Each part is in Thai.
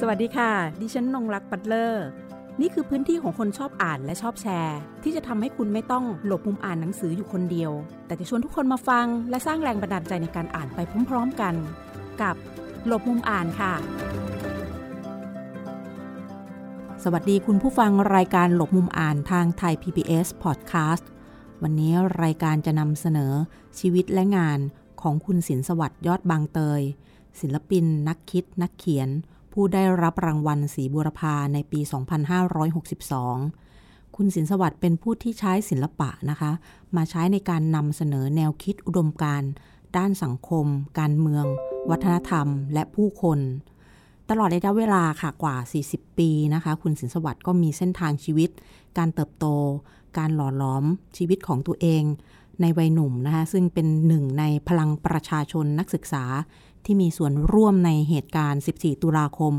สวัสดีค่ะ ดิฉันนงรักปัตเลอร์ นี่คือพื้นที่ของคนชอบอ่านและชอบแชร์ ที่จะทำให้คุณไม่ต้องหลบมุมอ่านหนังสืออยู่คนเดียว แต่จะชวนทุกคนมาฟัง และสร้างแรงบันดาลใจในการอ่านไปพร้อมๆกัน กับหลบมุมอ่านค่ะ สวัสดีคุณผู้ฟังรายการหลบมุมอ่านทางไทย PBS Podcast วันนี้รายการจะนำเสนอชีวิตและงานของคุณสินสวัสดิ์ยอดบางเตย ศิลปิน นักคิด นักเขียน ผู้ได้รับรางวัลศรีบุรพาในปี 2562 คุณสินสวัสดิ์เป็นผู้ที่ใช้ศิลปะนะคะ มาใช้ในการนำเสนอแนวคิดอุดมการณ์ด้านสังคม การเมือง วัฒนธรรม และผู้คน ตลอดระยะเวลาค่ะกว่า 40 ปีนะคะ คุณสินสวัสดิ์ก็มีเส้นทางชีวิต การเติบโต การหล่อหลอมชีวิตของตัวเองในวัยหนุ่มนะคะซึ่งเป็นหนึ่งในพลังประชาชนนักศึกษา ที่มีส่วนร่วมในเหตุการณ์ 14 ตุลาคม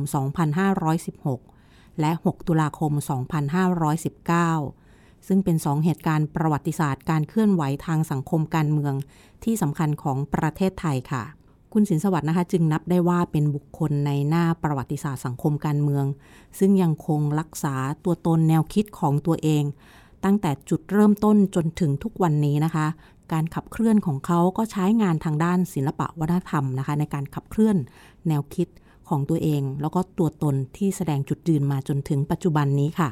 2516 และ 6 ตุลาคม 2519 ซึ่งเป็นสองเหตุการณ์ประวัติศาสตร์การเคลื่อนไหวทางสังคมการเมือง ที่สำคัญของประเทศไทยค่ะ คุณสินสวัสดิ์นะคะ จึงนับได้ว่าเป็นบุคคลในหน้าประวัติศาสตร์สังคมการเมือง ซึ่งยังคงรักษาตัวตนแนวคิดของตัวเอง ตั้งแต่จุดเริ่มต้นจนถึงทุกวันนี้นะคะ การขับเคลื่อนของเขาก็ใช้งานทางด้านศิลปะวัฒนธรรมนะคะ ในการขับเคลื่อนแนวคิดของตัวเอง แล้วก็ตัวตนที่แสดงจุดยืนมาจนถึงปัจจุบันนี้ค่ะ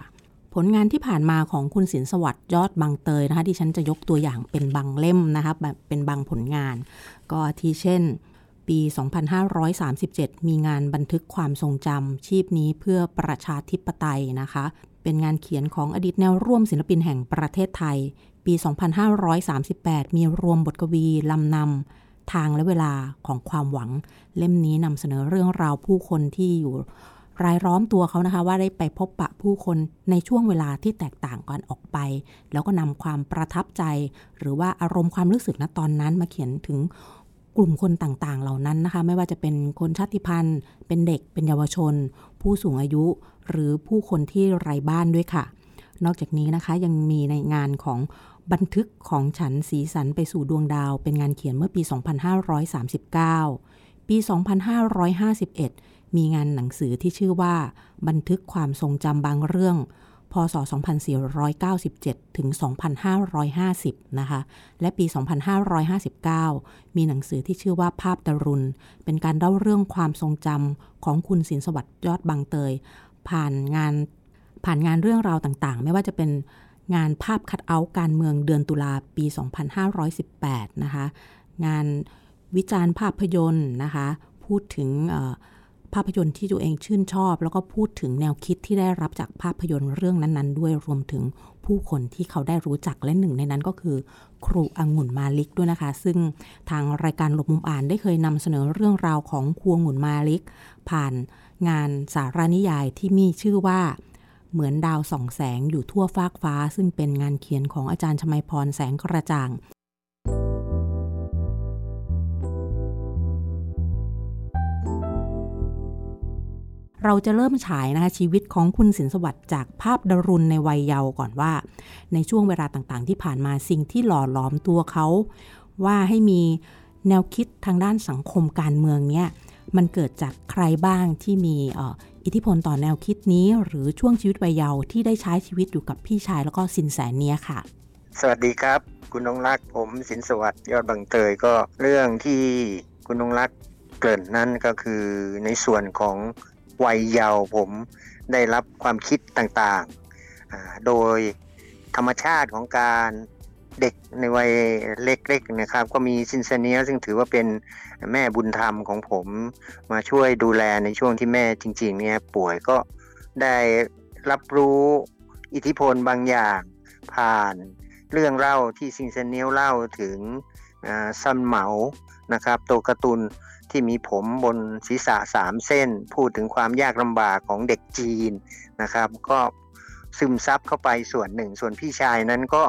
ผลงานที่ผ่านมาของคุณสินสวัสดิ์ยอดบางเตยนะคะที่ฉันจะยกตัวอย่างเป็นบางเล่มนะคะแบบเป็นบางผลงาน ก็ที่เช่น ปี 2537 มีงานบันทึกความทรงจำชีพนี้เพื่อประชาธิปไตยนะคะเป็นงานเขียนของอดีตแนวร่วมศิลปินแห่งประเทศไทย ปี 2538 มีรวมบทกวีลำนำทางและเวลาของความหวัง เล่มนี้นำเสนอเรื่องราวผู้คนที่อยู่รายล้อมตัวเขานะคะ ว่าได้ไปพบปะผู้คนในช่วงเวลาที่แตกต่างกันออกไป แล้วก็นำความประทับใจ หรือว่าอารมณ์ความรู้สึกณตอนนั้นมาเขียนถึงกลุ่มคนต่างๆ เหล่านั้นนะคะ ไม่ว่าจะเป็นคนชาติพันธุ์ เป็นเด็กเป็นเยาวชน ผู้สูงอายุ หรือผู้คนที่ไร้บ้านด้วยค่ะ นอกจากนี้นะคะยังมีในงานของ บันทึกของฉันสีสันไปสู่ดวงดาว เป็นงานเขียนเมื่อปี 2539 ปี 2551 มีงานหนังสือที่ชื่อว่า บันทึกความทรงจำบางเรื่อง พศ 2497 ถึง 2550 นะคะ และปี 2559 มีหนังสือที่ชื่อว่าภาพตรุณ เป็นการเล่าเรื่องความทรงจำของคุณสินสวัสดิ์ยอดบางเตย ผ่านงานผ่านงานเรื่องราวต่างๆ ไม่ว่าจะเป็น งานภาพคัดเอาท์การเมืองเดือนตุลาปี 2518 นะคะ งานวิจารณ์ภาพยนตร์นะคะ พูดถึงภาพยนตร์ที่ตัวเองชื่นชอบ แล้วก็พูดถึงแนวคิดที่ได้รับจากภาพยนตร์เรื่องนั้นๆ ด้วยรวมถึงผู้คนที่เขาได้รู้จักและหนึ่งในนั้นก็คือ ครูองุ่นมาลิกด้วยนะคะ ซึ่งทางรายการหลบมุมอ่านได้เคยนำเสนอเรื่องราวของครูองุ่นมาลิก ผ่านงานสารานิยายที่มีชื่อว่า เหมือนดาวส่องแสงอยู่ทั่วฟากฟ้า ซึ่งเป็นงานเขียนของอาจารย์ชมัยพรแสงกระจ่าง เราจะเริ่มฉายนะคะชีวิตของคุณสินสวัสดิ์จากภาพดารุณในวัยเยาว์ก่อนว่า ในช่วงเวลาต่างๆ ที่ผ่านมาสิ่งที่หล่อหลอมตัวเขาว่าให้มีแนวคิดทางด้านสังคมการเมืองเนี่ยมันเกิดจากใครบ้างที่มี อิทธิพลต่อแนวคิดนี้ หรือช่วงชีวิตวัยเยาว์ที่ได้ใช้ชีวิตอยู่กับพี่ชายแล้วก็สินแสเนี้ยค่ะ สวัสดีครับ คุณนงรักผมสินสวัสดิ์ยอดบางเตยก็เรื่องที่คุณนงรักเกริ่นนั่นก็คือในส่วนของวัยเยาว์ผมได้รับความคิดต่างๆ โดยธรรมชาติของการ เด็กในวัยเล็กๆนะครับ ก็มีซินเซเนียซึ่งถือว่าเป็นแม่บุญธรรมของผมมาช่วยดูแลในช่วงที่แม่จริง ๆ เนี่ยป่วยก็ได้รับรู้อิทธิพลบางอย่างผ่านเรื่องเล่าที่ซินเซเนียเล่าถึงซันเหมานะครับตัวการ์ตูนที่มีผมบนศีรษะสามเส้น พูดถึงความยากลำบากของเด็กจีนนะครับ ก็ซึมซับเข้าไปส่วนหนึ่ง ส่วนพี่ชายนั้นก็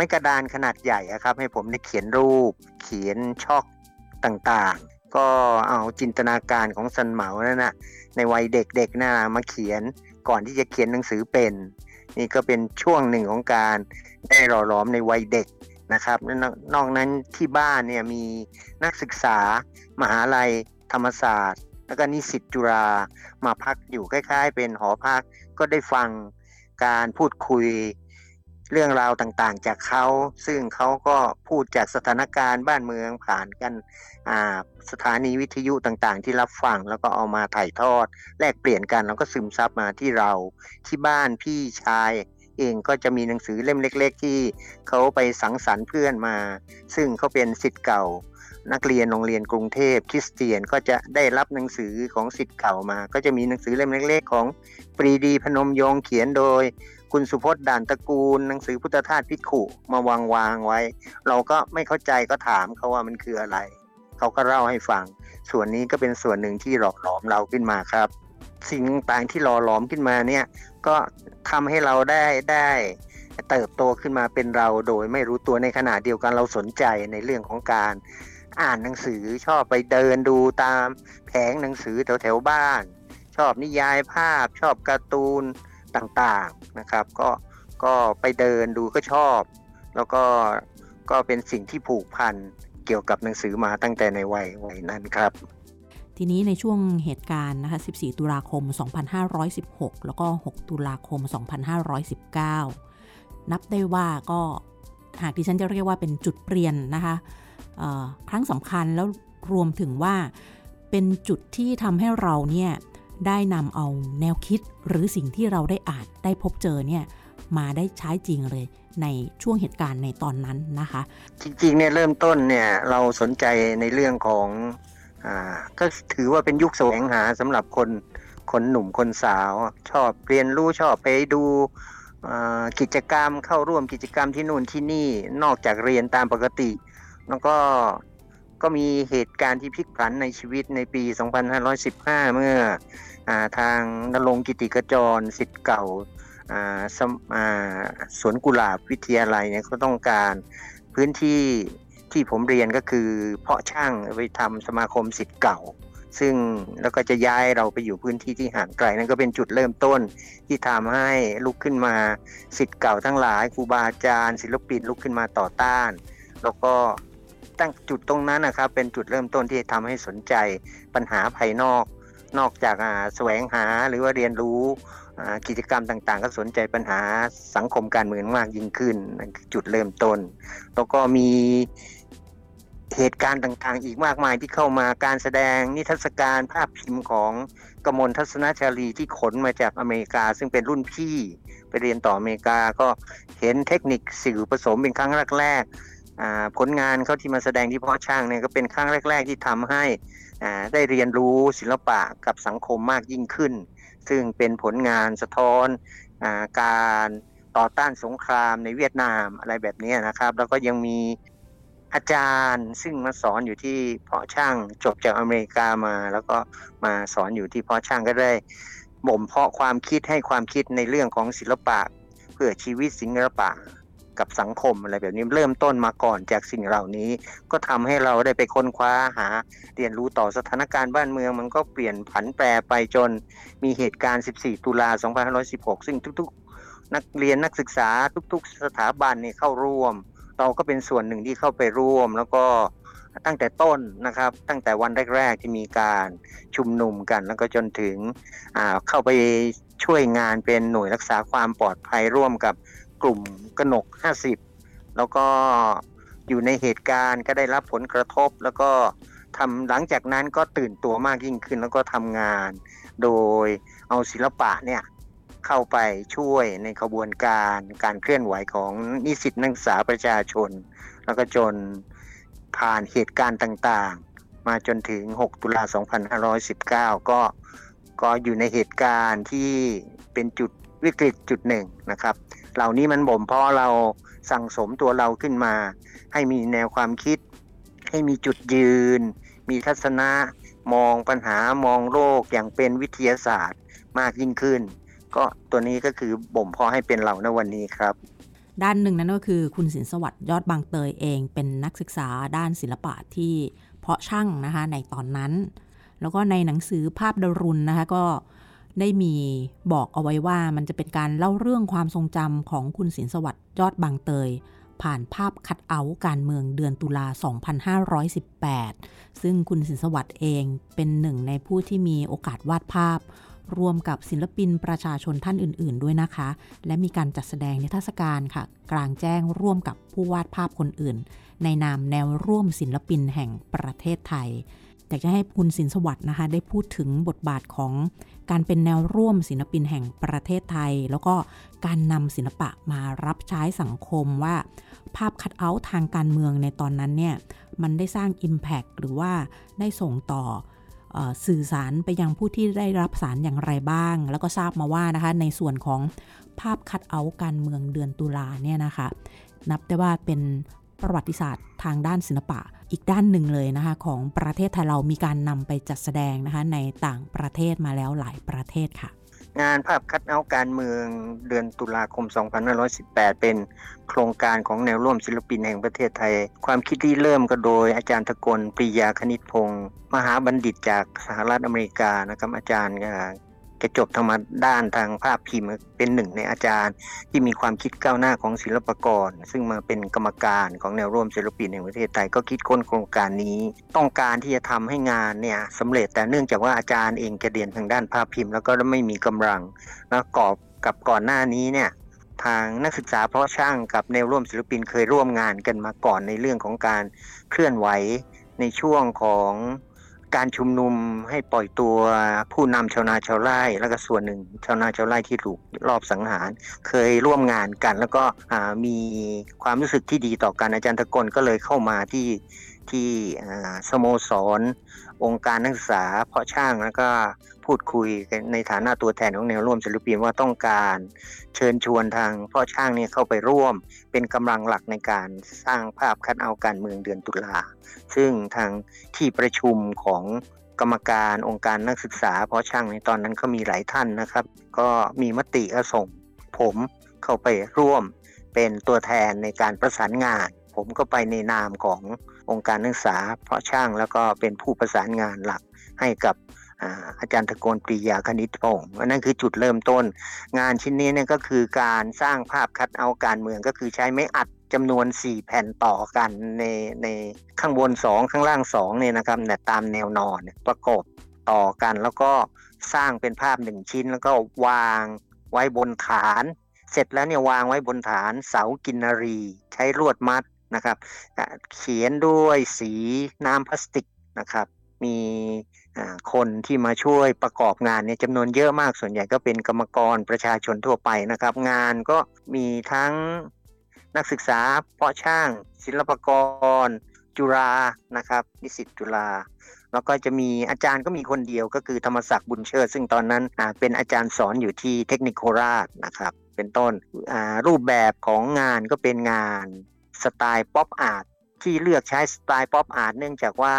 มีกระดานขนาดใหญ่ครับ ให้ผมได้เขียนรูป เขียนชอล์กต่างๆ ก็เอาจินตนาการของซันเหมานั่นนะในวัยเด็กๆน่ามาเขียนก่อนที่จะเขียนหนังสือเป็น นี่ก็เป็นช่วงหนึ่งของการได้หล่อหลอมในวัยเด็กนะครับนอกนั้นที่บ้านเนี่ยมีนักศึกษามหาลัยธรรมศาสตร์ แล้วก็นิสิตจุฬามาพักอยู่คล้าย ๆ เป็นหอพักก็ได้ฟังการพูดคุย เรื่องราวต่างๆ จากเขา ซึ่งเขาก็พูดจากสถานการณ์บ้านเมืองผ่านกันสถานีวิทยุต่างๆ ที่รับฟังแล้วก็เอามาถ่ายทอด แลกเปลี่ยนกันแล้วก็ซึมซับมาที่เราที่บ้านพี่ชายเองก็จะมีหนังสือเล่มเล็ก ๆ ที่เขาไปสังสรรค์เพื่อนมา ซึ่งเขาเป็นสิทธิ์เก่า นักเรียนโรงเรียนกรุงเทพคริสเตียนก็จะได้รับหนังสือของสิทธิ์เก่ามา ก็จะมีหนังสือเล่มเล็ก ๆ ของปรีดีพนมยงเขียนโดย คุณสุพจน์ด่านตระกูล หนังสือพุทธทาสพิขุมาวางวางไว้ เราก็ไม่เข้าใจก็ถามเขาว่ามันคืออะไร เขาก็เล่าให้ฟัง ส่วนนี้ก็เป็นส่วนหนึ่งที่หล่อหลอมเราขึ้นมาครับ สิ่งต่างที่หล่อหลอมขึ้นมาเนี่ยก็ทำให้เราได้ได้เติบโตขึ้นมาเป็นเราโดยไม่รู้ตัวในขณะเดียวกันเราสนใจในเรื่องของการอ่านหนังสือชอบไปเดินดูตามแผงหนังสือแถวแถวบ้าน ชอบนิยายภาพ ชอบการ์ตูน ต่างๆนะครับ ก็ก็ไปเดินดูก็ชอบ แล้วก็ก็เป็นสิ่งที่ผูกพันเกี่ยวกับหนังสือมาตั้งแต่ในวัยวัยนั้นครับ ทีนี้ในช่วงเหตุการณ์นะคะ 14 ตุลาคม 2516 แล้วก็ 6 ตุลาคม 2519 นับได้ว่าก็หากที่ฉันจะเรียกว่าเป็นจุดเปลี่ยนนะคะครั้งสำคัญแล้วรวมถึงว่าเป็นจุดที่ทำให้เราเนี่ย ได้นำเอาแนวคิดหรือสิ่งที่เราได้อ่านได้พบเจอเนี่ยมาได้ใช้จริงเลยในช่วงเหตุการณ์ในตอนนั้นนะคะ จริงๆเนี่ยเริ่มต้นเนี่ยเราสนใจในเรื่องของอ่าก็ถือว่าเป็นยุคแสวงหาสำหรับคนคนหนุ่มคนสาวชอบเรียนรู้ชอบไปดูกิจกรรมเข้าร่วมกิจกรรมที่นู่นที่นี่นอกจากเรียนตามปกติ แล้วก็ ก็มีเหตุการณ์ที่พลิกผันในชีวิตในปี 2515 เมื่ออทางนรงกิติกจรสิทธิ์เก่าสวนกุหลาบวิทยาลัยเนี่ยก็ต้องการพื้นที่ที่ผมเรียนก็คือ เพาะช่างไปทำสมาคมสิทธิ์เก่า ซึ่งแล้วก็จะย้ายเราไปอยู่พื้นที่ที่ห่างไกลนั่นก็เป็นจุดเริ่มต้นที่ทำให้ลุกขึ้นมาสิทธิ์เก่าทั้งหลายครูบาอาจารย์ ศิลปินลุกขึ้นมาต่อต้าน แล้วก็ ตั้งจุดตรงนั้นนะครับ เป็นจุดเริ่มต้นที่ทำให้สนใจปัญหาภายนอก นอกจากแสวงหาหรือว่าเรียนรู้กิจกรรมต่างๆ ก็สนใจปัญหาสังคมการเมืองมากยิ่งขึ้นจุดเริ่มต้น แล้วก็มีเหตุการณ์ต่างๆ อีกมากมายที่เข้ามาการแสดงนิทรรศการภาพพิมพ์ของกมลทัศนชาลีที่ขนมาจากอเมริกา ซึ่งเป็นรุ่นพี่ไปเรียนต่ออเมริกาก็เห็นเทคนิคสื่อผสมเป็นครั้งแรกๆ ผลงานเขาที่มาแสดงที่พ่อช่างเนี่ยก็เป็นครั้งแรก ๆ ที่ทำให้ได้เรียนรู้ศิลปะกับสังคมมากยิ่งขึ้น ซึ่งเป็นผลงานสะท้อนอการต่อต้านสงครามในเวียดนามอะไรแบบนี้นะครับ แล้วก็ยังมีอาจารย์ซึ่งมาสอนอยู่ที่พอช่างจบจากอเมริกามา แล้วก็มาสอนอยู่ที่พอช่างก็ได้บ่มเพาะความคิดให้ความคิดในเรื่องของศิลปะ เพื่อชีวิตศิลปะ กับสังคมอะไรแบบนี้เริ่มต้นมาก่อนจากสิ่งเหล่านี้ ก็ทำให้เราได้ไปค้นคว้าหา เรียนรู้ต่อสถานการณ์บ้านเมือง มันก็เปลี่ยนผันแปรไปจนมีเหตุการณ์ 14 ตุลา 2516 ซึ่งทุกๆ นักเรียนนักศึกษาทุก ๆ สถาบันเนี่ยเข้าร่วม เราก็เป็นส่วนหนึ่งที่เข้าไปร่วมแล้วก็ตั้งแต่ต้นนะครับ ตั้งแต่วันแรก ๆ ที่มีการชุมนุมกัน แล้วก็จนถึงเข้าไปช่วยงานเป็นหน่วยรักษาความปลอดภัยร่วมกับ กลุ่มกนก 50 แล้วก็อยู่ในเหตุการณ์ก็ได้รับผลกระทบ แล้วก็ทำหลังจากนั้นก็ตื่นตัวมากยิ่งขึ้น แล้วก็ทำงาน โดยเอาศิลปะเนี่ยเข้าไปช่วยในขบวนการการเคลื่อนไหวของนิสิตนักศึกษาประชาชน แล้วก็จนผ่านเหตุการณ์ต่างๆ มาจนถึง 6 ตุลา 2519 ก็ก็อยู่ในเหตุการณ์ที่เป็นจุดวิกฤตจุดหนึ่งนะครับ เหล่านี้มันบ่มเพราะเราสั่งสมตัวเราขึ้นมา ให้มีแนวความคิด ให้มีจุดยืน มีทัศนะ มองปัญหามองโลกอย่างเป็นวิทยาศาสตร์มากยิ่งขึ้น ก็ตัวนี้ก็คือบ่มเพาะให้เป็นเราในวันนี้ครับ ด้านหนึ่งนั้นก็คือคุณสินสวัสดิ์ยอดบางเตยเองเป็นนักศึกษาด้านศิลปะที่เพาะช่างนะคะในตอนนั้น แล้วก็ในหนังสือภาพดรุณนะคะก็ ได้มีบอกเอาไว้ว่ามันจะเป็นการเล่าเรื่องความทรงจำของคุณสินสวัสดิ์ยอดบางเตย ผ่านภาพคัดเอาการเมืองเดือนตุลา 2518 ซึ่งคุณสินสวัสดิ์เองเป็นหนึ่งในผู้ที่มีโอกาสวาดภาพ รวมกับศิลปินประชาชนท่านอื่น ๆ ด้วยนะคะ และมีการจัดแสดงนิทรรศการค่ะ กลางแจ้งร่วมกับผู้วาดภาพคนอื่น ในนามแนวร่วมศิลปินแห่งประเทศไทย อยากจะให้คุณสินสวัสด์นะคะ ได้พูดถึงบทบาทของการเป็นแนวร่วมศิลปินแห่งประเทศไทย แล้วก็การนำศิลปะมารับใช้สังคมว่า ภาพคัดเอาท์ทางการเมืองในตอนนั้นเนี่ยมันได้สร้าง Impact หรือว่าได้ส่งต่ออสื่อสารไปยังผู้ที่ได้รับสารอย่างไรบ้าง แล้วก็ทราบมาว่านะคะในส่วนของภาพคัดเอาท์การเมืองเดือนตุลาเนี่ยนะคะ นับได้ว่าเป็น ประวัติศาสตร์ทางด้านศิลปะอีกด้านหนึ่งเลยนะคะ ของประเทศไทยเรามีการนำไปจัดแสดงนะคะในต่างประเทศมาแล้วหลายประเทศค่ะ งานภาพคัดเอาการเมืองเดือนตุลาคม 2518 เป็นโครงการของแนวร่วมศิลปินแห่งประเทศไทย ความคิดที่เริ่มก็โดยอาจารย์ทกลปรียาคณิตพงศ์มหาบัณฑิตจากสหรัฐอเมริกานะครับอาจารย์ แกจบธรรมด้านทางภาพพิมพ์เป็นหนึ่งในอาจารย์ ที่มีความคิดก้าวหน้าของศิลปกร ซึ่งมาเป็นกรรมการของแนวร่วมศิลปินแห่งประเทศไทยก็คิดค้นโครงการนี้ ต้องการที่จะทำให้งานเนี่ยสำเร็จแต่เนื่องจากว่าอาจารย์เองแกเรียนทางด้านภาพพิมพ์ แล้วก็ไม่มีกำลังแล้วกอบกับก่อนหน้านี้เนี่ยทางนักศึกษาเพราะช่างกับแนวร่วมศิลปินเคยร่วมงานกันมาก่อนในเรื่องของการเคลื่อนไหวในช่วงของ การชุมนุมให้ปล่อยตัวผู้นำชาวนาชาวไร่ แล้วก็ส่วนหนึ่งชาวนาชาวไร่ที่ถูกรอบสังหาร เคยร่วมงานกัน แล้วก็มีความรู้สึกที่ดีต่อกันอาจารย์ตะกลก็เลยเข้ามาที่ที่สโมสร องค์การนักศึกษา เพาะช่างแล้วก็ พูดคุยในฐานะตัวแทนของแนวร่วมศิลปินว่าต้องการ เชิญชวนทางพ่อช่างเนี่ยเข้าไปร่วม เป็นกำลังหลักในการสร้างภาพคัดเอาการเมืองเดือนตุลาซึ่งทางที่ประชุมของกรรมการองค์การนักศึกษาเพราะช่างในตอนนั้นก็มีหลายท่านนะครับ ก็มีมติก็ส่ง ผมเข้าไปร่วม เป็นตัวแทนในการประสานงาน ผมก็ไปในนามขององค์การนักศึกษาเพราะช่างแล้วก็เป็นผู้ประสานงานหลักให้กับ อาจารย์ตะโกนปรียาคณิตพงศ์นั่นคือจุดเริ่มต้น งานชิ้นนี้เนี่ยก็คือการสร้างภาพคัดเอาการเมืองก็คือใช้ไม้อัดจำนวน 4 แผ่นต่อกันในในข้างบน 2 ข้างล่าง2เนี่ยนะครับแต่ตามแนวนอนประกบต่อกัน แล้วก็สร้างเป็นภาพหนึ่งชิ้น แล้วก็วางไว้บนฐาน เสร็จแล้วเนี่ยวางไว้บนฐานเสากินรี ใช้ลวดมัดนะครับ เขียนด้วยสีน้ำพลาสติกนะครับ มี คนที่มาช่วยประกอบงานเนี่ยจำนวนเยอะมากส่วนใหญ่ก็เป็นกรรมกรประชาชนทั่วไปนะครับ งานก็มีทั้งนักศึกษาเพาะช่างศิลปากร จุฬานะครับนิสิตจุฬาแล้วก็จะมีอาจารย์ก็มีคนเดียวก็คือธรรมศักดิ์บุญเชิดซึ่งตอนนั้นเป็นอาจารย์สอนอยู่ที่เทคนิคโคราชนะครับ เป็นต้นรูปแบบของงานก็เป็นงานสไตล์ pop art ที่เลือกใช้สไตล์ pop art เนื่องจากว่า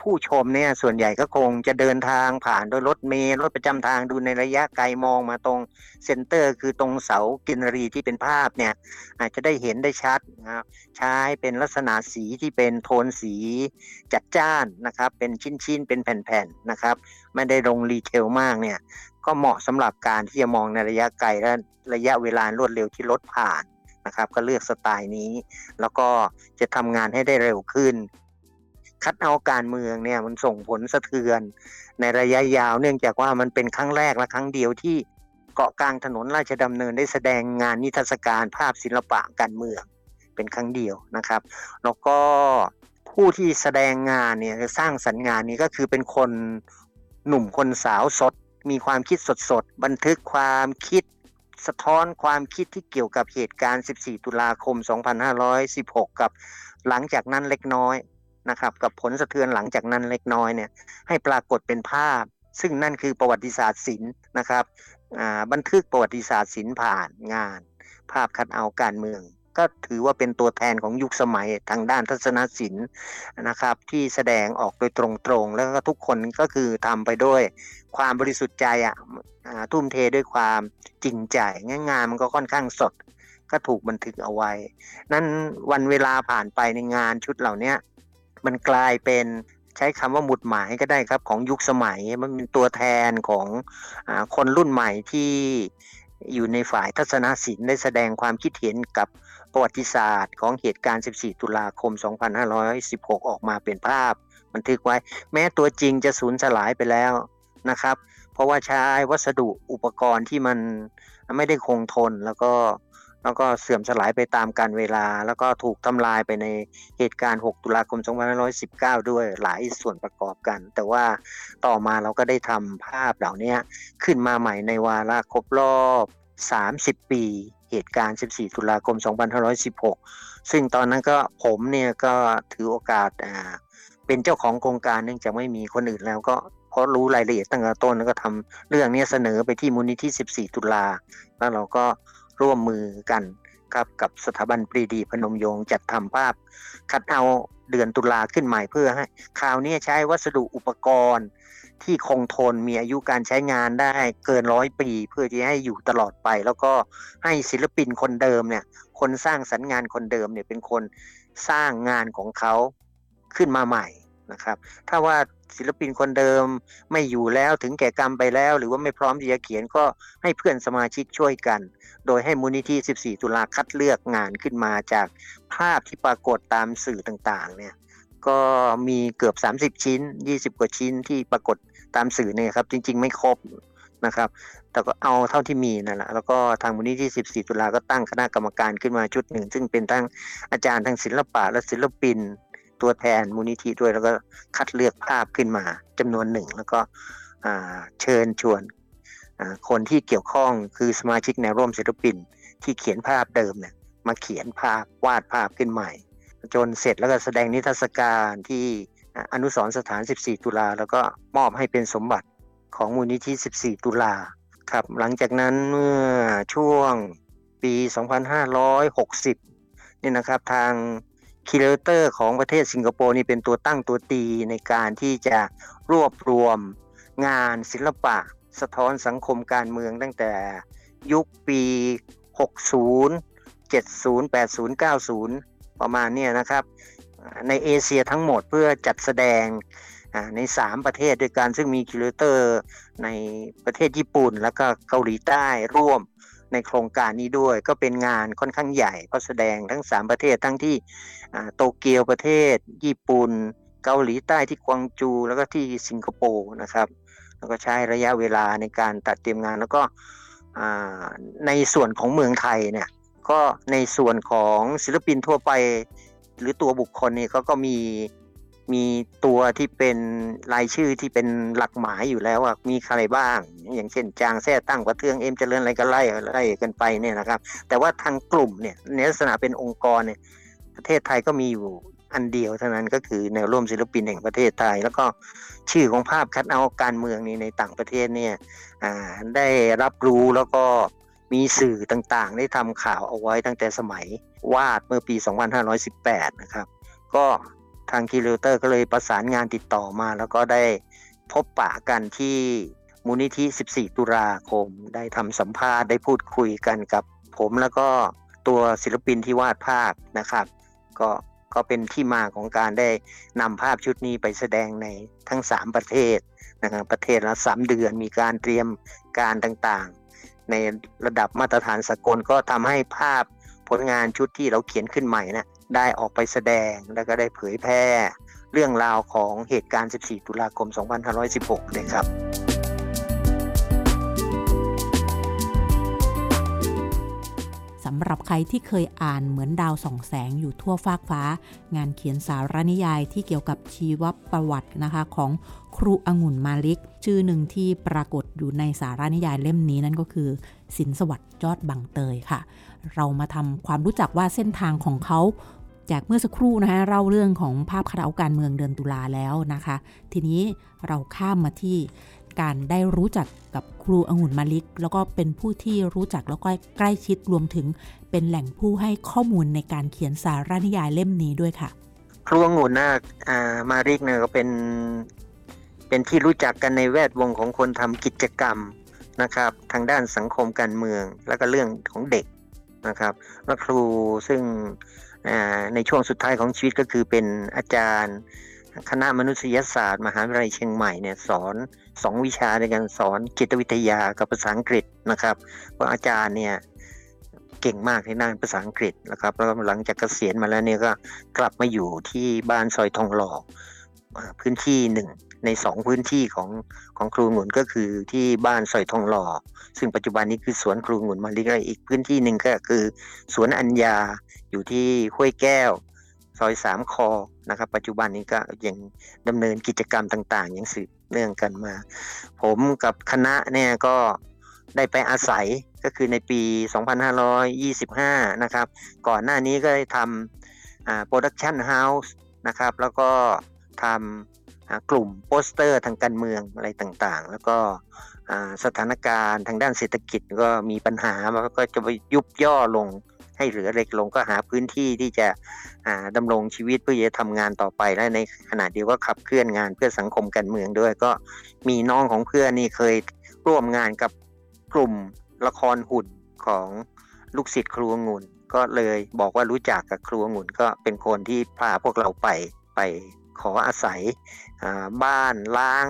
ผู้ชมเนี่ยส่วนใหญ่ก็คงจะเดินทางผ่านโดยรถเมล์รถประจำทางดูในระยะไกลมองมาตรงcenter คือตรงเสากินรีที่เป็นภาพเนี่ยอาจจะได้เห็นได้ชัดนะครับใช้เป็นลักษณะสีที่เป็นโทนสีจัดจ้านนะครับเป็นชิ้นๆ เป็นแผ่นๆนะครับไม่ได้ลง detail มากเนี่ยก็เหมาะสำหรับการที่จะมองในระยะไกลและระยะเวลารวดเร็วที่รถผ่าน นะครับ ก็เลือกสไตล์นี้ แล้วก็จะทำงานให้ได้เร็วขึ้น คัตเอาต์การเมืองเนี่ยมันส่งผลสะเทือน ในระยะยาวเนื่องจากว่ามันเป็นครั้งแรกและครั้งเดียวที่เกาะกลางถนนราชดำเนินได้แสดงงานนิทรรศการภาพศิลปะการเมืองเป็นครั้งเดียวนะครับ แล้วก็ผู้ที่แสดงงานเนี่ยสร้างสรรค์งานนี้ก็คือเป็นคนหนุ่มคนสาวสด มีความคิดสดสดบันทึกความคิด สะท้อนความคิดที่เกี่ยวกับเหตุการณ์ 14 ตุลาคม 2516 กับหลังจากนั้นเล็กน้อยนะครับ กับผลสะเทือนหลังจากนั้นเล็กน้อยเนี่ยให้ปรากฏเป็นภาพ ซึ่งนั่นคือประวัติศาสตร์ศิลป์นะครับบันทึกประวัติศาสตร์ศิลป์ผ่านงาน ภาพคัดเอาการเมือง ก็ถือว่าเป็นตัวแทนของยุคสมัยทางด้านทัศนศิลป์นะครับ ที่แสดงออกโดยตรงๆ แล้วก็ทุกคนก็คือทำไปด้วยความบริสุทธิ์ใจอะทุ่มเทด้วยความจริงใจงานมันก็ค่อนข้างสด ก็ถูกบันทึกเอาไว้ นั่นวันเวลาผ่านไปในงานชุดเหล่านี้มันกลายเป็นใช้คำว่าหมุดหมายก็ได้ครับของยุคสมัยมันเป็นตัวแทนของอคนรุ่นใหม่ที่อยู่ในฝ่ายทัศนศิลป์ได้แสดงความคิดเห็นกับ ประวัติศาสตร์ของเหตุการณ์ 14 ตุลาคม 2516 ออกมาเป็นภาพ บันทึกไว้ แม้ตัวจริงจะสูญสลายไปแล้วนะครับ เพราะว่าใช้วัสดุอุปกรณ์ที่มันไม่ได้คงทนแล้วก็แล้วก็เสื่อมสลายไปตามกาลเวลา แล้วก็ถูกทำลายไปในเหตุการณ์ 6 ตุลาคม 2519 ด้วยหลายส่วนประกอบกัน แต่ว่าต่อมาเราก็ได้ทำภาพเหล่านี้ขึ้นมาใหม่ในวาระครบรอบ 30 ปี เหตุการณ์ 14 ตุลาคม 2516 ซึ่งตอนนั้นก็ผมเนี่ยก็ถือโอกาสอ่าเป็นเจ้าของโครงการเนื่องจากไม่มีคนอื่นแล้วก็เพราะรู้รายละเอียดตั้งแต่ต้นแล้วก็ทำเรื่องนี้เสนอไปที่มูลนิธิ 14 ตุลา แล้วเราก็ร่วมมือกันครับกับสถาบันปรีดีพนมยงค์จัดทำภาพ คัดเอาเดือนตุลาขึ้นใหม่เพื่อให้คราวนี้ใช้วัสดุอุปกรณ์ ที่คงทนมีอายุการใช้งานได้เกินร้อยปี เพื่อที่ให้อยู่ตลอดไป แล้วก็ให้ศิลปินคนเดิมเนี่ย คนสร้างสรรค์งานคนเดิมเนี่ยเป็นคนสร้างงานของเขาขึ้นมาใหม่นะครับ ถ้าว่าศิลปินคนเดิมไม่อยู่แล้วถึงแก่กรรมไปแล้ว หรือว่าไม่พร้อมที่จะเขียนก็ให้เพื่อนสมาชิกช่วยกัน โดยให้มูลนิธิ 14 ตุลาคัดเลือกงานขึ้นมาจากภาพที่ปรากฏตามสื่อต่างๆ เนี่ย ก็มีเกือบ 30 ชิ้น 20 กว่าชิ้นที่ปรากฏ ตามสื่อเนี่ยครับ จริง ๆ ไม่ครบนะครับ แต่ก็เอาเท่าที่มีนั่นแหละแล้วก็ทางมูลนิธิ14 ตุลาก็ตั้งคณะกรรมการขึ้นมาชุดหนึ่ง ซึ่งเป็นทั้งอาจารย์ทางศิลปะและศิลปินตัวแทนมูลนิธิด้วยแล้วก็คัดเลือกภาพขึ้นมาจำนวนหนึ่ง แล้วก็เชิญชวนคนที่เกี่ยวข้องคือสมาชิกแนวร่วมศิลปิน ที่เขียนภาพเดิมเนี่ยมาเขียนภาพวาดภาพขึ้นใหม่ จนเสร็จแล้วก็แสดงนิทรรศการที่ อนุสรสถาน 14 ตุลา แล้วก็มอบให้เป็นสมบัติของมูลนิธิ 14 ตุลาครับ หลังจากนั้นเมื่อช่วงปี 2560นี่นะครับทาง curator ของประเทศสิงคโปร์นี่เป็นตัวตั้งตัวตีในการที่จะรวบรวมงานศิลปะ สะท้อนสังคมการเมืองตั้งแต่ยุคปี 60 70 80 90 ประมาณนี้นะครับ ในเอเชียทั้งหมดเพื่อจัดแสดงใน 3 ประเทศด้วยกันซึ่งมี curatorในประเทศญี่ปุ่น แล้วก็เกาหลีใต้ร่วมในโครงการนี้ด้วย ก็เป็นงานค่อนข้างใหญ่ก็แสดงทั้ง 3 ประเทศทั้งที่โตเกียวประเทศ ญี่ปุ่น เกาหลีใต้ที่กวางจู แล้วก็ที่สิงคโปร์นะครับแล้วก็ใช้ระยะเวลาในการตัดเตรียมงานแล้วก็ในส่วนของเมืองไทยเนี่ยก็ในส่วนของศิลปินทั่วไป หรือตัวบุคคลนี่เขาก็มีมีตัวที่เป็นรายชื่อที่เป็นหลักหมายอยู่แล้วว่ามีใครบ้าง อย่างเช่น จางแท้ตั้งประเทืองเอ็มเจริญอะไรก็ไล่ไล่กันไปเนี่ยนะครับ แต่ว่าทางกลุ่มเนี่ยในลักษณะเป็นองค์กรเนี่ยประเทศไทยก็มีอยู่อันเดียวเท่านั้นก็คือแนวร่วมศิลปินแห่งประเทศไทย แล้วก็ชื่อของภาพคัดเอาการเมืองนี้ในต่างประเทศเนี่ยได้รับรู้แล้วก็ มีสื่อต่างๆ ได้ทำข่าวเอาไว้ตั้งแต่สมัยวาดเมื่อปี 2518 นะครับ ก็ทางคีเลเตอร์ก็เลยประสานงานติดต่อมา แล้วก็ได้พบปะกันที่มูลนิธิ 14 ตุลาคม ได้ทำสัมภาษณ์ได้พูดคุยกันกับผมแล้วก็ตัวศิลปินที่วาดภาพนะครับ ก็ก็เป็นที่มาของการได้นำภาพชุดนี้ไปแสดงในทั้ง 3 ประเทศนะครับประเทศละสามเดือนมีการเตรียมการต่างๆ ในระดับมาตรฐานสากลก็ทำให้ภาพผลงานชุดที่เราเขียนขึ้นใหม่นะได้ออกไปแสดงแล้วก็ได้เผยแพร่ เรื่องราวของเหตุการณ์ 14 ตุลาคม 2516 เลยครับำหรับใครที่เคยอ่านเหมือนดาวส่องแสงอยู่ทั่วฟากฟ้า งานเขียนสารนิยายที่เกี่ยวกับชีวประวัตินะคะของครูองุ่นมาลิก ชื่อหนึ่งที่ปรากฏอยู่ในสารนิยายเล่มนี้นั่นก็คือ สินสวัสดิ์ยอดบังเตยค่ะ เรามาทำความรู้จักว่าเส้นทางของเขาจากเมื่อสักครู่นะคะเล่าเรื่องของภาพคาราโอการเมืองเดือนตุลาแล้วนะคะ ทีนี้เราข้ามมาที่ การได้รู้จักกับครูองุ่นมาลิก แล้วก็เป็นผู้ที่รู้จักแล้วก็ใกล้ชิดรวมถึง เป็นแหล่งผู้ให้ข้อมูลในการเขียนสารนิยายเล่มนี้ด้วยค่ะ ครูองุ่นนะ่ามาลิกเนี่ยก็เป็นเป็นที่รู้จักกันในแวดวงของคนทำกิจกรรมนะครับ ทางด้านสังคมการเมือง แล้วก็เรื่องของเด็กนะครับและครูซึ่งในช่วงสุดท้ายของชีวิตก็คือเป็นอาจารย์ คณะมนุษยศาสตร์ มหาวิทยาลัยเชียงใหม่เนี่ยสอนสองวิชาในการสอนจิตวิทยากับภาษาอังกฤษนะครับเพราะอาจารย์เนี่ยเก่งมากในด้านภาษาอังกฤษนะครับแล้วหลังจากเกษียณมาแล้วเนี่ยก็กลับมาอยู่ที่บ้านซอยทองหล่อพื้นที่หนึ่งในสองพื้นที่ของของครูหงุนก็คือที่บ้านซอยทองหล่อ ซึ่งปัจจุบันนี้คือสวนครูหงุนมาลิกอีกพื้นที่หนึ่งก็คือสวนอัญญาอยู่ที่ห้วยแก้ว ซอยสามคอนะครับ ปัจจุบันนี้ก็ยังดำเนินกิจกรรมต่างๆอย่างสืบเนื่องกันมา ผมกับคณะเนี่ยก็ได้ไปอาศัยก็คือในปี 2525 นะครับ ก่อนหน้านี้ก็ได้ทำ production house นะครับ แล้วก็ทำกลุ่มโปสเตอร์ทางการเมืองอะไรต่างๆ แล้วก็สถานการณ์ทางด้านเศรษฐกิจก็มีปัญหามันก็จะไปยุบย่อลง ให้เหลือเล็กลงก็หาพื้นที่ที่จะดำรงชีวิตเพื่อจะทำงานต่อไปและในขณะเดียวก็ขับเคลื่อนงานเพื่อสังคมการเมืองด้วย ก็มีน้องของเพื่อนนี่เคยร่วมงานกับกลุ่มละครหุ่นของลูกศิษย์ครูองุ่นก็เลยบอกว่ารู้จักกับครูองุ่นก็เป็นคนที่พาพวกเราไปไปขออาศัยบ้านร้าง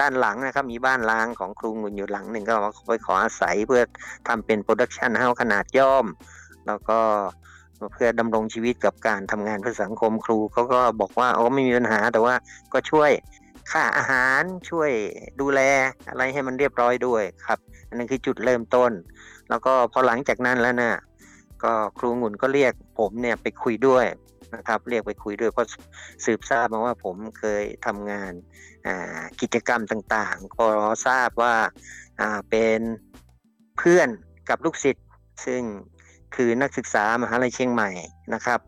ด้านหลังนะครับมีบ้านร้างของครูองุ่นอยู่หลังหนึ่งก็ไปขออาศัยเพื่อทำเป็น production house ขนาดย่อม แล้วก็เพื่อดำรงชีวิตกับการทำงานเพื่อสังคมครูเขาก็บอกว่าโอ้ไม่มีปัญหาแต่ว่าก็ช่วยค่าอาหารช่วยดูแลอะไรให้มันเรียบร้อยด้วยครับ อันนั้นคือจุดเริ่มต้น แล้วก็พอหลังจากนั้นแล้วนะ่ะก็ครูงุ่นก็เรียกผมเนี่ยไปคุยด้วยนะครับ เรียกไปคุยด้วยเพราะสืบทราบมาว่าผมเคยทำงานกิจกรรมต่างๆพอทราบว่าเป็นเพื่อนกับลูกศิษย์ซึ่ง คือนักศึกษามหาลัยเชียงใหม่นะครับ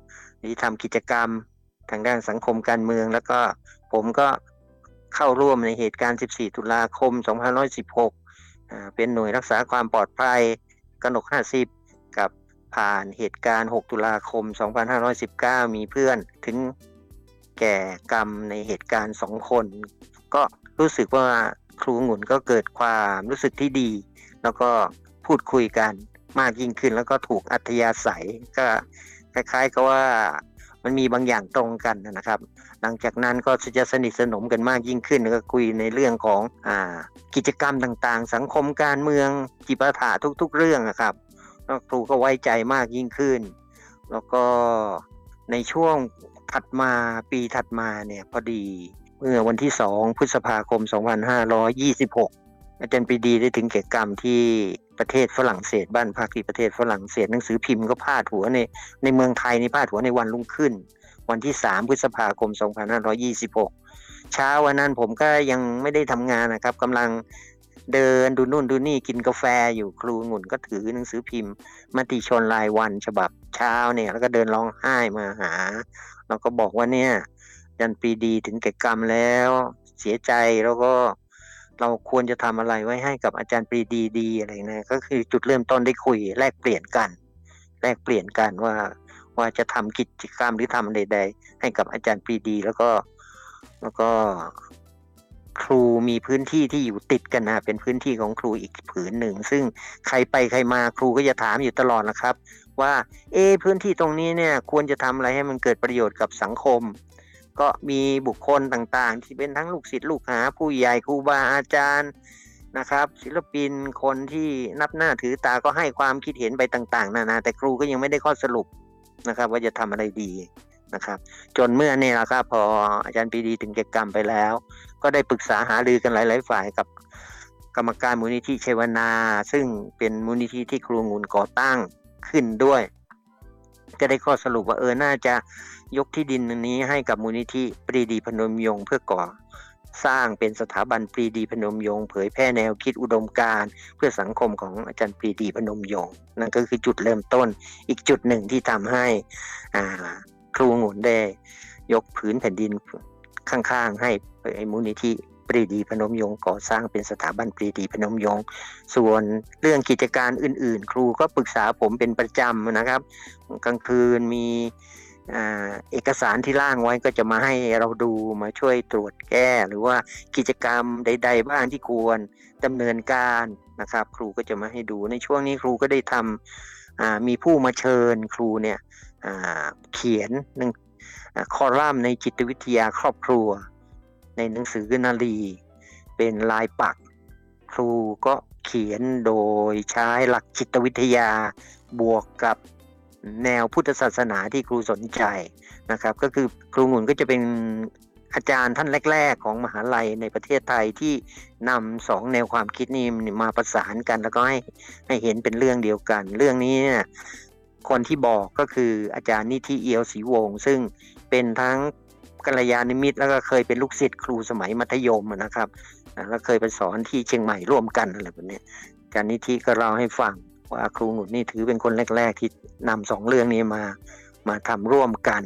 ที่ทำกิจกรรมทางด้านสังคมการเมือง แล้วก็ผมก็เข้าร่วมในเหตุการณ์ 14 ตุลาคม 2516 เป็นหน่วยรักษาความปลอดภัยกนก 50 กับผ่านเหตุการณ์ 6 ตุลาคม 2519 มีเพื่อนถึงแก่กรรมในเหตุการณ์สองคน ก็รู้สึกว่าครูหงุนก็เกิดความรู้สึกที่ดี แล้วก็พูดคุยกัน มากยิ่งขึ้น แล้วก็ถูกอัธยาศัยก็คล้ายๆกับว่ามันมีบางอย่างตรงกันนะครับ หลังจากนั้นก็จะสนิทสนมกันมากยิ่งขึ้นก็คุยในเรื่องของอ่ากิจกรรมต่างๆ สังคมการเมืองจิปาถะทุกๆ เรื่องนะครับครูก็ไว้ใจมากยิ่งขึ้น แล้วก็ในช่วงถัดมาปีถัดมาเนี่ยพอดีเมื่อวันที่ 2 พฤษภาคม 2526 อาจารย์ปีดีได้ถึงเก่กรรมที่ ประเทศฝรั่งเศสบ้านพักที่ประเทศฝรั่งเศสหนังสือพิมพ์ก็พาดหัวในในเมืองไทยในพาดหัวในวันรุ่งขึ้น วันที่ 3 พฤษภาคม 2526 เช้าวันนั้นผมก็ยังไม่ได้ทำงานนะครับกำลังเดินดูนู่นดูนี่กินกาแฟอยู่ครูงุ่นก็ถือหนังสือพิมพ์ มติชนรายวันฉบับเช้าเนี่ย แล้วก็เดินร้องไห้มาหา แล้วก็บอกว่าเนี่ยยันปีดีถึงแก่กรรมแล้ว เสียใจแล้วก็ เราควรจะทำอะไรไว้ให้กับอาจารย์ปรีดีดีอะไรนะก็คือจุดเริ่มต้นได้คุยแลกเปลี่ยนกัน แลกเปลี่ยนกันว่าว่าจะทำกิจกรรมหรือทำใด ๆ ให้กับอาจารย์ปรีดี แล้วก็แล้วก็ครูมีพื้นที่ที่อยู่ติดกันนะเป็นพื้นที่ของครูอีกผืนหนึ่ง ซึ่งใครไปใครมาครูก็จะถามอยู่ตลอดนะครับ ว่า เอพื้นที่ตรงนี้เนี่ยควรจะทำอะไรให้มันเกิดประโยชน์กับสังคม ก็มีบุคคลต่างๆ ที่เป็นทั้งลูกศิษย์ลูกหา ผู้ใหญ่ครูบาอาจารย์นะครับ ศิลปินคนที่นับหน้าถือตาก็ให้ความคิดเห็นไปต่าง ๆ นานา แต่ครูก็ยังไม่ได้ข้อสรุปนะครับ ว่าจะทำอะไรดีนะครับ จนเมื่อเนี่ยละครับพออาจารย์ปีดีถึงเก็บกรรมไปแล้ว ก็ได้ปรึกษาหารือกันหลาย ๆ ฝ่ายกับกรรมการมูลนิธิเชวนา ซึ่งเป็นมูลนิธิที่ครูงูลก่อตั้งขึ้นด้วย ก็ได้ข้อสรุปว่าเออน่าจะ ยกที่ดินนี้ให้กับมูลนิธิปรีดีพนมยงเพื่อก่อสร้างเป็นสถาบันปรีดีพนมยงเผยแพร่แนวคิดอุดมการเพื่อสังคมของอาจารย์ปรีดีพนมยงนั่นก็คือจุดเริ่มต้นอีกจุดหนึ่งที่ทำให้อ่าครูงุนได้ ยกผืนแผ่นดินข้างๆ ให้ไอ้มูลนิธิปรีดีพนมยงก่อสร้างเป็นสถาบันปรีดีพนมยงส่วนเรื่องกิจการอื่น ๆ ครูก็ปรึกษาผมเป็นประจำนะครับ กลางคืนมี เอกสารที่ร่างไว้ก็จะมาให้เราดูมาช่วยตรวจแก้ หรือว่ากิจกรรมใด ๆ บ้างที่ควรดำเนินการนะครับ ครูก็จะมาให้ดูในช่วงนี้ครูก็ได้ทำมีผู้มาเชิญครูเนี่ยเขียนหนึ่งคอลัมน์ในจิตวิทยาครอบครัว ในหนังสือนาลี เป็นลายปัก ครูก็เขียนโดยใช้หลักจิตวิทยาบวกกับ แนวพุทธศาสนาที่ครูสนใจนะครับ ก็คือครูหงุนก็จะเป็นอาจารย์ท่านแรก ๆ ของมหาลัยในประเทศไทยที่นำสองแนวความคิดนี้มาประสานกัน แล้วก็ให้ให้เห็นเป็นเรื่องเดียวกัน เรื่องนี้เนี่ยคนที่บอกก็คืออาจารย์นิธิเอียวศรีวงศ์ซึ่งเป็นทั้งกัลยาณมิตรแล้วก็เคยเป็นลูกศิษย์ครูสมัยมัธยมนะครับแล้วเคยไปสอนที่เชียงใหม่ร่วมกันอะไรแบบนี้อาจารย์นิธิก็เล่าให้ฟัง ว่าครูหนุนนี่ถือเป็นคนแรก ๆ ที่นำสองเรื่องนี้มามาทำร่วมกัน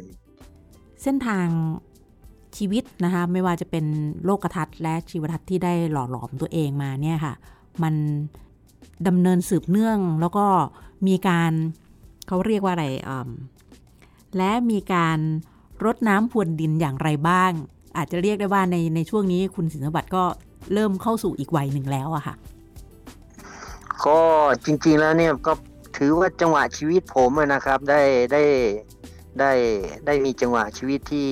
เส้นทางชีวิตนะคะไม่ว่าจะเป็นโลกทัศน์และชีวทัศน์ที่ได้หล่อหลอมตัวเองมาเนี่ยค่ะ มันดำเนินสืบเนื่องแล้วก็มีการเขาเรียกว่าอะไรและมีการรดน้ำพรวนดินอย่างไรบ้าง อาจจะเรียกได้ว่าในในช่วงนี้คุณสินสมบัติก็เริ่มเข้าสู่อีกวัยหนึ่งแล้วอะค่ะ ก็จริงๆแล้วเนี่ยก็ถือว่าจังหวะชีวิตผมนะครับ ได้ได้ได้ได้มีจังหวะชีวิตที่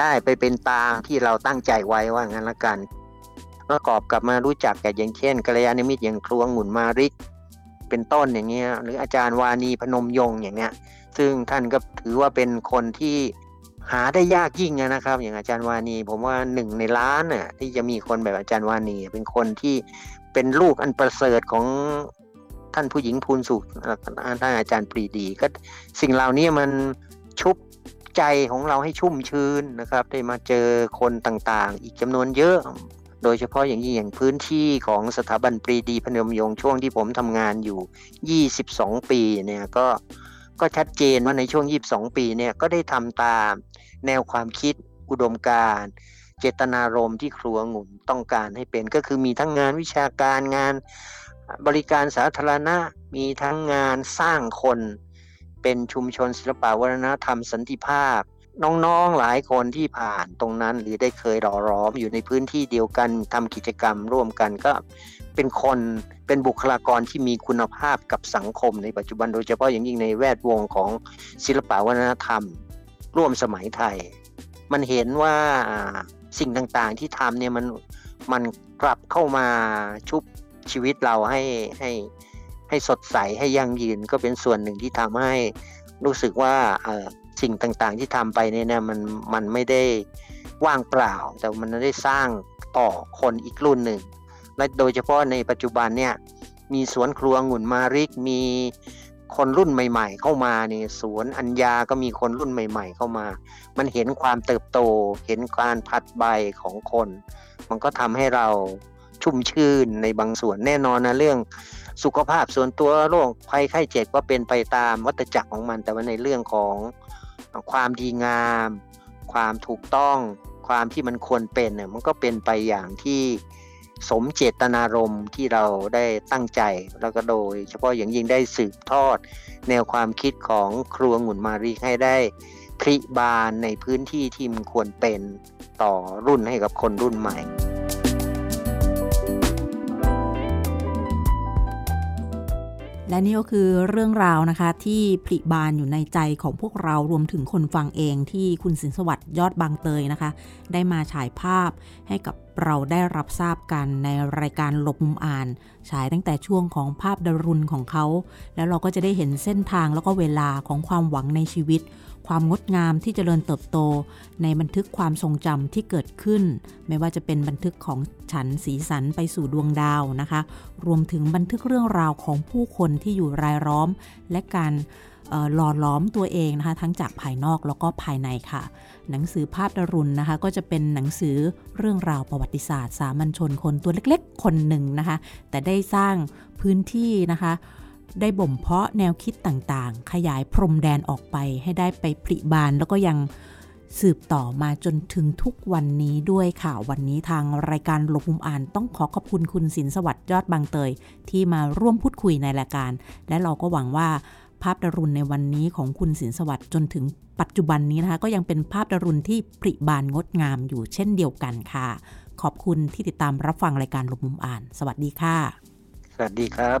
ได้ไปเป็นตามที่เราตั้งใจไว้ว่างั้นละกัน ประกอบกับมารู้จักกับอย่างเช่นกัลยาณมิตรอย่างครัวงุ่นมาริก เป็นต้นอย่างเงี้ยหรืออาจารย์วานีพนมยงอย่างเงี้ย ซึ่งท่านก็ถือว่าเป็นคนที่หาได้ยากยิ่งนะครับ อย่างอาจารย์วานี ผมว่าหนึ่งในล้านน่ะที่จะมีคนแบบอาจารย์วานี เป็นคนที่ เป็นลูกอันประเสริฐของท่านผู้หญิงพูนสุขท่านอาจารย์ปรีดี ก็สิ่งเหล่านี้มันชุบใจของเราให้ชุ่มชื้นนะครับ ได้มาเจอคนต่างๆ อีกจำนวนเยอะ โดยเฉพาะอย่างยิ่งอย่างพื้นที่ของสถาบันปรีดีพนมยงช่วงที่ผมทำงานอยู่ 22 ปีเนี่ยก็ก็ชัดเจนว่าในช่วง 22 ปีเนี่ยก็ได้ทำตามแนวความคิดอุดมการ เจตนารมณ์ที่ครัวงุ่นต้องการให้เป็นก็คือมีทั้งงานวิชาการงานบริการสาธารณะมีทั้งงานสร้างคนเป็นชุมชนศิลปวัฒนธรรมสันติภาพ น้องๆหลายคนที่ผ่านตรงนั้นหรือได้เคยรอร้อมอยู่ในพื้นที่เดียวกันทำกิจกรรมร่วมกันก็เป็นคนเป็นบุคลากรที่มีคุณภาพกับสังคมในปัจจุบันโดยเฉพาะอย่างยิ่งในแวดวงของศิลปวัฒนธรรม ร่วมสมัยไทย มันเห็นว่า สิ่งต่างๆ ที่ทำเนี่ยมันมันกลับเข้ามาชุบชีวิตเราให้ให้ให้สดใสให้ยั่งยืนก็เป็นส่วนหนึ่งที่ทำให้รู้สึกว่าสิ่งต่างๆที่ทำไปเนี่ยมันมันไม่ได้ว่างเปล่า แต่มันได้สร้างต่อคนอีกรุ่นหนึ่งและโดยเฉพาะในปัจจุบันเนี่ยมีสวนครัวงุ่นมาริกมี คนรุ่นใหม่ ๆ เข้ามาเนี่ยสวนอัญญาก็มีคนรุ่นใหม่ ๆ เข้ามา มันเห็นความเติบโต เห็นการพัดใบของคน มันก็ทำให้เราชุ่มชื่นในบางส่วนแน่นอนนะเรื่องสุขภาพส่วนตัวโรคภัยไข้เจ็บก็เป็นไปตามวัฏจักรของมัน แต่ว่าในเรื่องของความดีงาม ความถูกต้อง ความที่มันควรเป็นเนี่ยมันก็เป็นไปอย่างที่ สมเจตนารมณ์ที่เราได้ตั้งใจ แล้วก็โดย เฉพาะอย่างยิ่งได้สืบทอด แนวความคิดของครัวงุ่นมารีให้ได้พริบานในพื้นที่ที่มันควรเป็นต่อรุ่นให้กับคนรุ่นใหม่ และนี่ก็คือเรื่องราวนะคะ ที่ผลิบานอยู่ในใจของพวกเรารวมถึงคนฟังเองที่คุณสินสวัสดิ์ยอดบางเตยนะคะ ได้มาฉายภาพให้กับเราได้รับทราบกันในรายการหลบมุมอ่านฉายตั้งแต่ช่วงของภาพดารุณของเขา แล้วเราก็จะได้เห็นเส้นทางแล้วก็เวลาของความหวังในชีวิต ความงดงามที่จเจริญเติบโต ในบันทึกความทรงจำที่เกิดขึ้น ไม่ว่าจะเป็นบันทึกของฉันสีสันไปสู่ดวงดาวนะคะ รวมถึงบันทึกเรื่องราวของผู้คนที่อยู่รายล้อม และการหล่อล้อมตัวเองนะคะ ทั้งจากภายนอกแล้วก็ภายในค่ะ หนังสือภาพดรุณนะคะ ก็จะเป็นหนังสือเรื่องราวประวัติศาสตร์ สามัญชนคนตัวเล็กๆ คนหนึ่งนะคะ แต่ได้สร้างพื้นที่นะคะ ได้บ่มเพาะแนวคิดต่างๆ ขยายพรมแดนออกไปให้ได้ไปผลิบานแล้วก็ยังสืบต่อมาจนถึงทุกวันนี้ด้วยค่ะ วันนี้ทางรายการหลบมุมอ่านต้องขอขอบคุณคุณสินสวัสดิ์ยอดบางเตย ที่มาร่วมพูดคุยในรายการ และเราก็หวังว่าภาพดารุณในวันนี้ของคุณสินสวัสดิ์จนถึงปัจจุบันนี้นะคะ ก็ยังเป็นภาพดารุณที่ปริบานงดงามอยู่เช่นเดียวกันค่ะ ขอบคุณที่ติดตามรับฟังรายการหลบมุมอ่าน สวัสดีค่ะ สวัสดีครับ